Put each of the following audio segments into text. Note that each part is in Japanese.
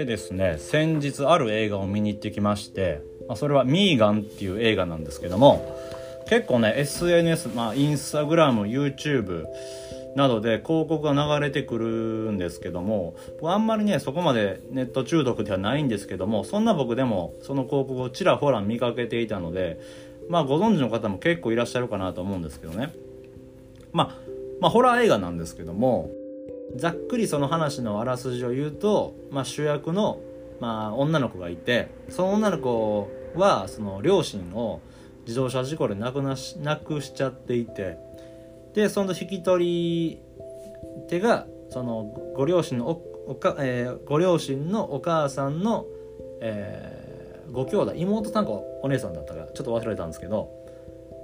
でですね先日ある映画を見に行ってきまして、まあ、それは「ミーガン」っていう映画なんですけども結構ね SNS、まあ、インスタグラム YouTube などで広告が流れてくるんですけどもあんまりねそこまでネット中毒ではないんですけどもそんな僕でもその広告をちらほら見かけていたのでまあご存知の方も結構いらっしゃるかなと思うんですけどね。まあまあホラー映画なんですけどもざっくりその話のあらすじを言うと、まあ、主役の、まあ、女の子がいてその女の子はその両親を自動車事故で亡くなし亡くしちゃっていてでその引き取り手がそのご両親のおか、えー、ご両親のお母さんの、えー、ご兄弟妹さんかお姉さんだったかちょっと忘れたんですけど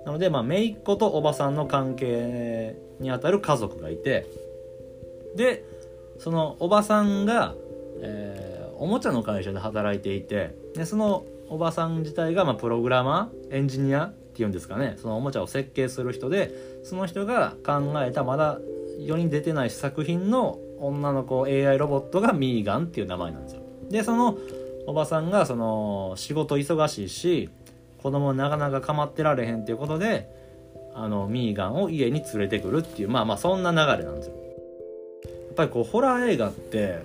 なのでまあ姪っ子とおばさんの関係にあたる家族がいてでそのおばさんが、えー、おもちゃの会社で働いていてでそのおばさん自体が、まあ、プログラマーエンジニアっていうんですかね。そのおもちゃを設計する人でその人が考えたまだ世に出てない作品の女の子 AI ロボットがミーガンっていう名前なんですよ。でそのおばさんがその仕事忙しいし子供なかなか構ってられへんっていうことであのミーガンを家に連れてくるっていうまあまあそんな流れなんですよ。ぱりこうホラー映画って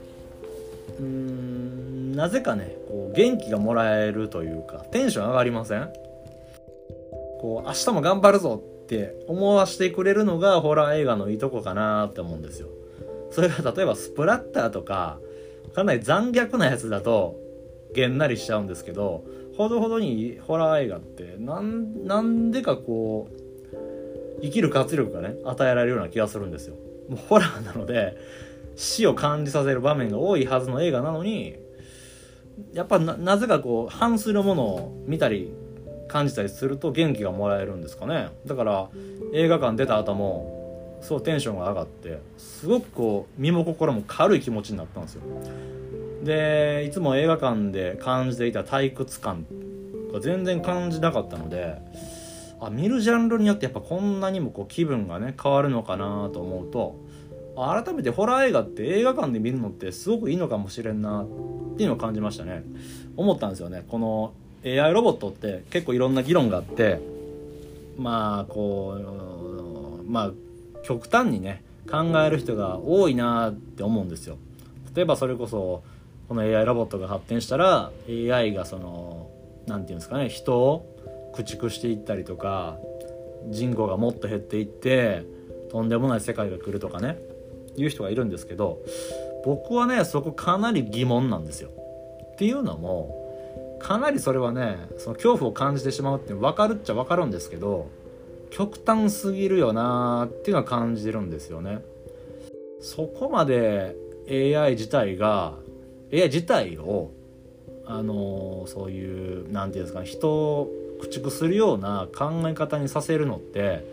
うーんなぜかねこう元気がもらえるというかテンション上がりません？こう明日も頑張るぞって思わせてくれるのがホラー映画のいいとこかなって思うんですよ。それが例えばスプラッターとかかなり残虐なやつだとげんなりしちゃうんですけどほどほどにホラー映画ってなんでかこう生きる活力がね与えられるような気がするんですよ。もうホラーなので死を感じさせる場面が多いはずの映画なのにやっぱなぜかこう反するものを見たり感じたりすると元気がもらえるんですかね。だから映画館出た後もそうテンションが上がってすごくこう身も心も軽い気持ちになったんですよ。でいつも映画館で感じていた退屈感が全然感じなかったのであ見るジャンルによってやっぱこんなにもこう気分がね変わるのかなと思うと改めてホラー映画って映画館で見るのってすごくいいのかもしれんなっていうのを感じましたね。思ったんですよね。この AI ロボットって結構いろんな議論があってまあこうまあ極端にね考える人が多いなって思うんですよ。例えばそれこそこの AI ロボットが発展したら AI がその何て言うんですかね人を駆逐していったりとか人口がもっと減っていってとんでもない世界が来るとかねいう人がいるんですけど僕はねそこかなり疑問なんですよ。っていうのもかなりそれはねその恐怖を感じてしまうって分かるっちゃ分かるんですけど極端すぎるよなーっていうのは感じるんですよね。そこまで AI 自体が AI 自体をあの、そういう何て言うんですか人駆逐するような考え方にさせるのって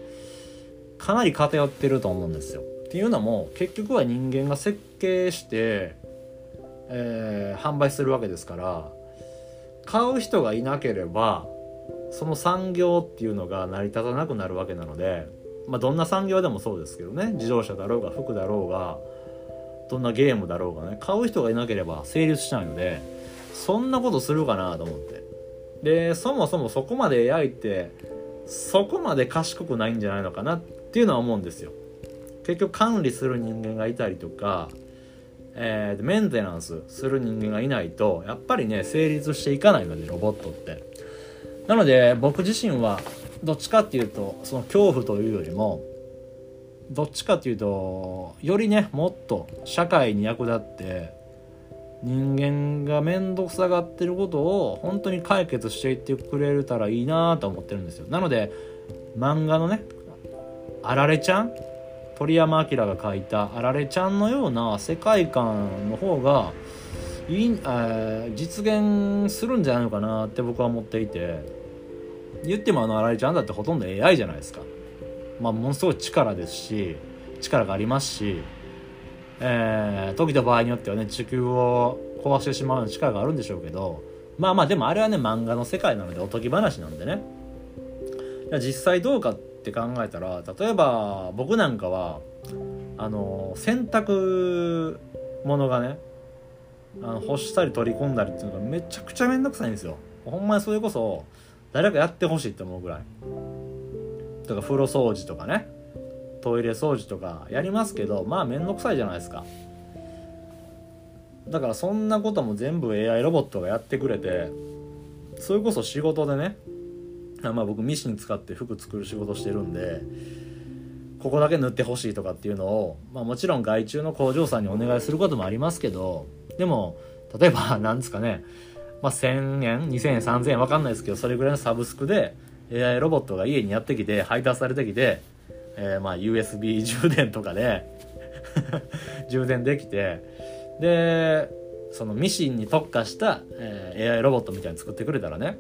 かなり偏ってると思うんですよ。っていうのも結局は人間が設計して、えー、販売するわけですから買う人がいなければその産業っていうのが成り立たなくなるわけなので、まあ、どんな産業でもそうですけどね自動車だろうが服だろうがどんなゲームだろうがね買う人がいなければ成立しないのでそんなことするかなと思ってでそもそもそこまで AI ってそこまで賢くないんじゃないのかなっていうのは思うんですよ。結局管理する人間がいたりとか、えー、メンテナンスする人間がいないとやっぱりね成立していかないのでロボットって。なので僕自身はどっちかっていうとその恐怖というよりもどっちかっていうとよりねもっと社会に役立って人間が面倒くさがってることを本当に解決していってくれたらいいなと思ってるんですよ。なので漫画のねあられちゃん鳥山明が書いたあられちゃんのような世界観の方がいい、え、実現するんじゃないのかなって僕は思っていて。言ってもあのあられちゃんだってほとんど AI じゃないですか。まあものすごい力ですし力がありますしえー、時と場合によってはね地球を壊してしまう力があるんでしょうけどまあまあでもあれはね漫画の世界なのでおとぎ話なんでね。実際どうかって考えたら例えば僕なんかはあの洗濯物がねあの干したり取り込んだりっていうのがめちゃくちゃめんどくさいんですよ。ほんまにそれこそ誰かやってほしいって思うぐらい。とか風呂掃除とかね。トイレ掃除とかやりますけどまあめんどくさいじゃないですか。だからそんなことも全部 AI ロボットがやってくれてそれこそ仕事でねまあ僕ミシン使って服作る仕事してるんでここだけ塗ってほしいとかっていうのを、まあ、もちろん外注の工場さんにお願いすることもありますけどでも例えば 何ですかね、まあ、1000円2000円3000円分かんないですけどそれぐらいのサブスクで AI ロボットが家にやってきて配達されてきて、えー、まあ USB 充電とかで 充電できて。でそのミシンに特化した、えー、AI ロボットみたいに作ってくれたらね。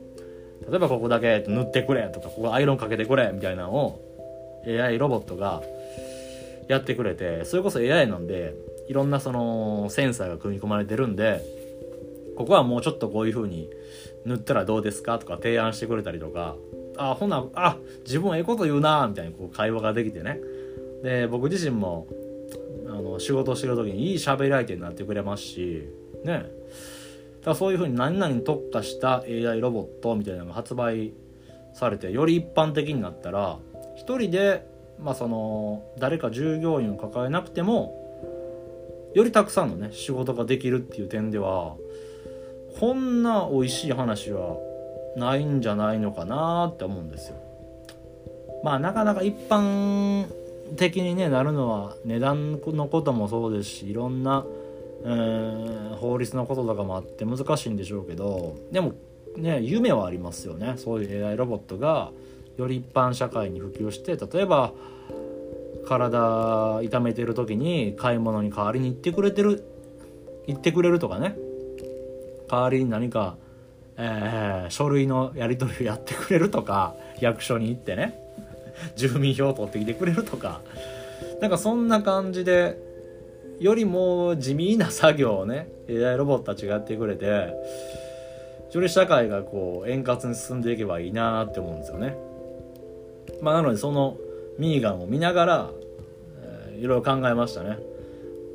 例えばここだけ塗ってくれとかここアイロンかけてくれみたいなのを AI ロボットがやってくれて。それこそ AI なんでいろんなそのセンサーが組み込まれてるんでここはもうちょっとこういう風に塗ったらどうですかとか提案してくれたりとかあほなあ自分ええこと言うなみたいにこう会話ができてね。で僕自身もあの仕事してる時にいい喋り相手になってくれますしね。だそういう風に何々に特化した AI ロボットみたいなのが発売されてより一般的になったら一人で、まあ、その誰か従業員を抱えなくてもよりたくさんのね仕事ができるっていう点ではこんな美味しい話はないんじゃないのかなって思うんですよ。まあなかなか一般的に、ね、なるのは値段のこともそうですしいろんな、えー、法律のこととかもあって難しいんでしょうけどでもね夢はありますよねそういう AI ロボットがより一般社会に普及して例えば体痛めてる時に買い物に代わりに行ってくれてる行ってくれるとかね代わりに何か、えー、書類のやり取りをやってくれるとか役所に行ってね住民票を取ってきてくれるとかなんかそんな感じでよりも地味な作業をね AI ロボットたちがやってくれてより社会がこう円滑に進んでいけばいいなって思うんですよね。まあ、なのでそのミーガンを見ながら、えー、いろいろ考えましたね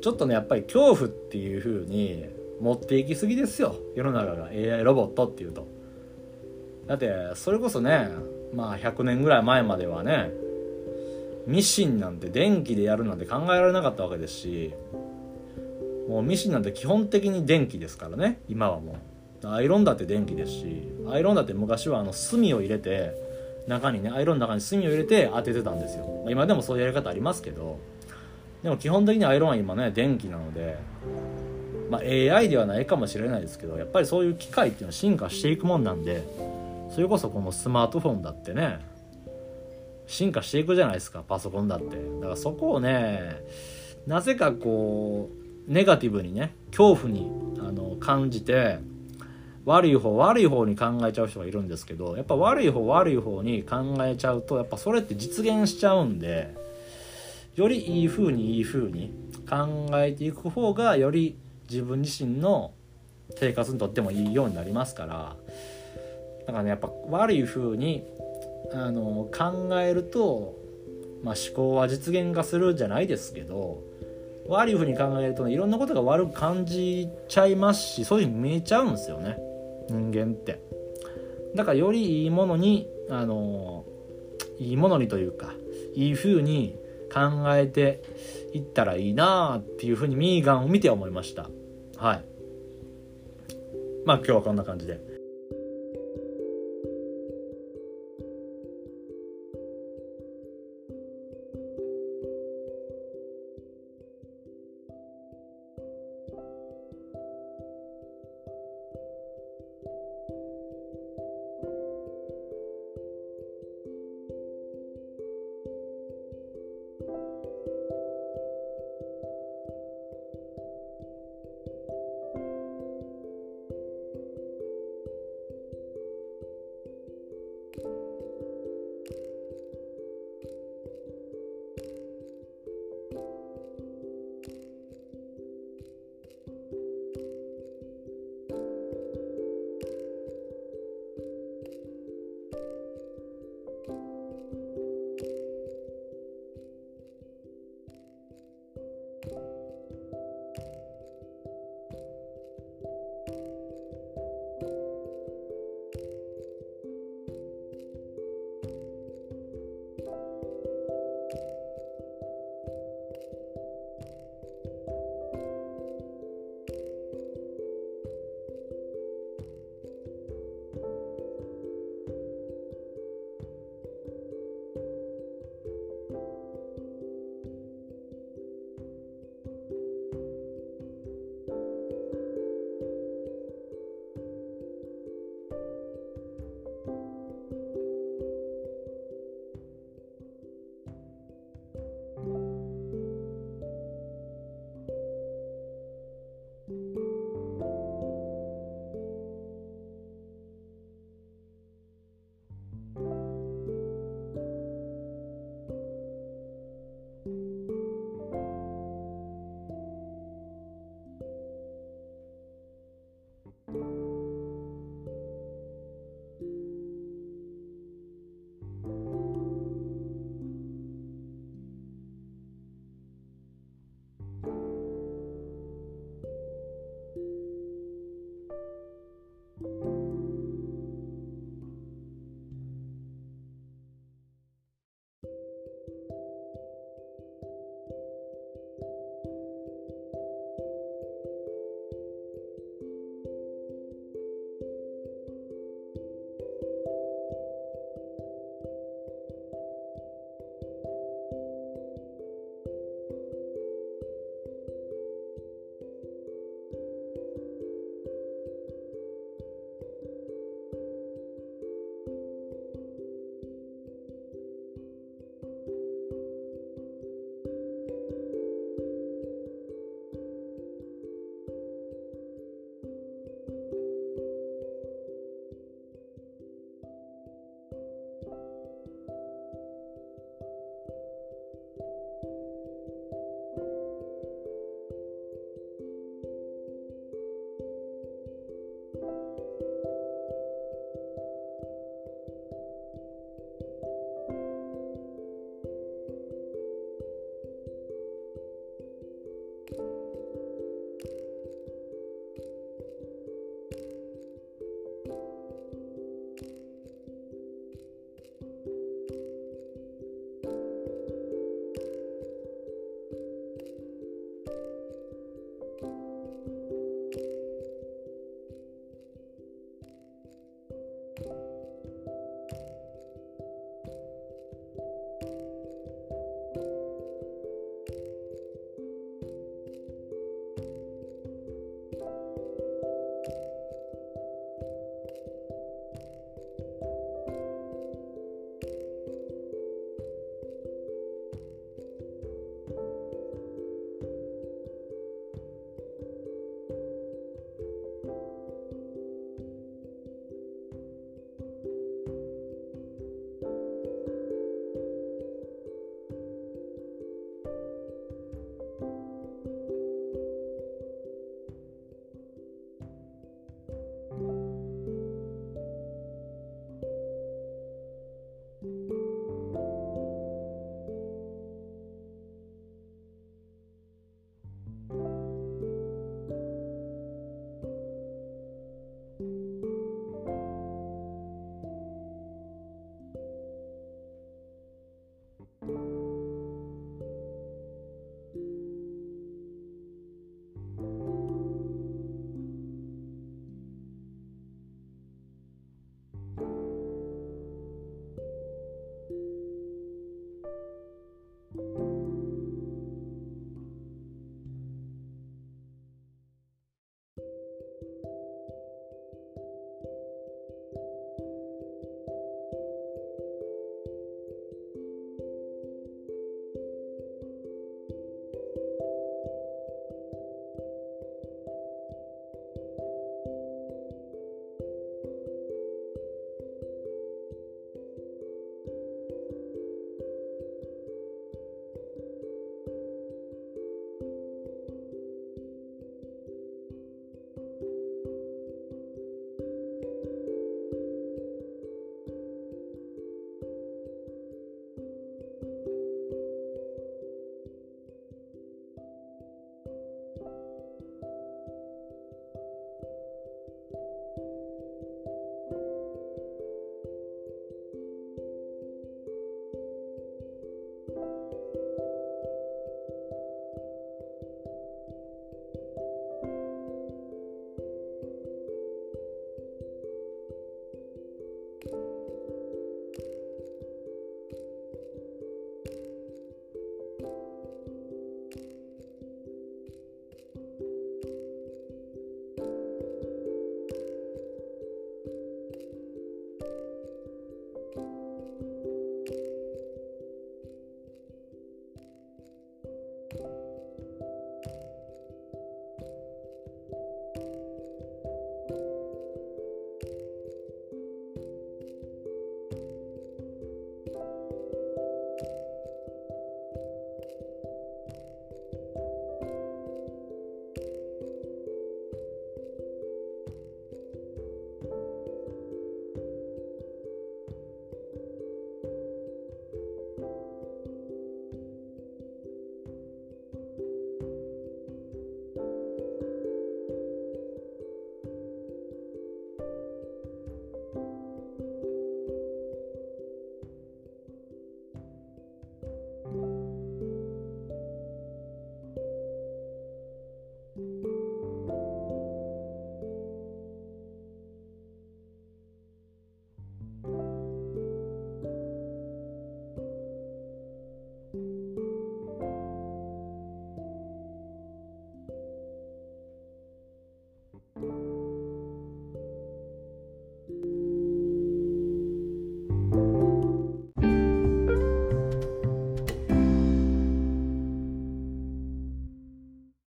ちょっとねやっぱり恐怖っていう風に持っていきすぎですよ。世の中が。AI ロボットっていうと。だってそれこそねまあ100年ぐらい前まではねミシンなんて電気でやるなんて考えられなかったわけですしもうミシンなんて基本的に電気ですからね今はもう。アイロンだって電気ですしアイロンだって昔はあの炭を入れて中にねアイロンの中に炭を入れて当ててたんですよ。今でもそういうやり方ありますけどでも基本的にアイロンは今ね電気なのでまあ AI ではないかもしれないですけどやっぱりそういう機械っていうのは進化していくもんなんでそれこそこのスマートフォンだってね進化していくじゃないですかパソコンだって。だからそこをねなぜかこうネガティブにね恐怖にあの感じて悪い方悪い方に考えちゃう人がいるんですけどやっぱ悪い方悪い方に考えちゃうとやっぱそれって実現しちゃうんでよりいい風にいい風に考えていく方がより自分自身の生活にとってもいいようになりますからだからねやっぱ悪い風にあの考えると、まあ、思考は実現化するじゃないですけど悪い風に考えると、ね、いろんなことが悪く感じちゃいますしそういう風に見えちゃうんですよね。人間ってだからよりいいものにあのいいものにというかいい風に考えていったらいいなっていう風にミーガンを見て思いました。はい。まあ今日はこんな感じで。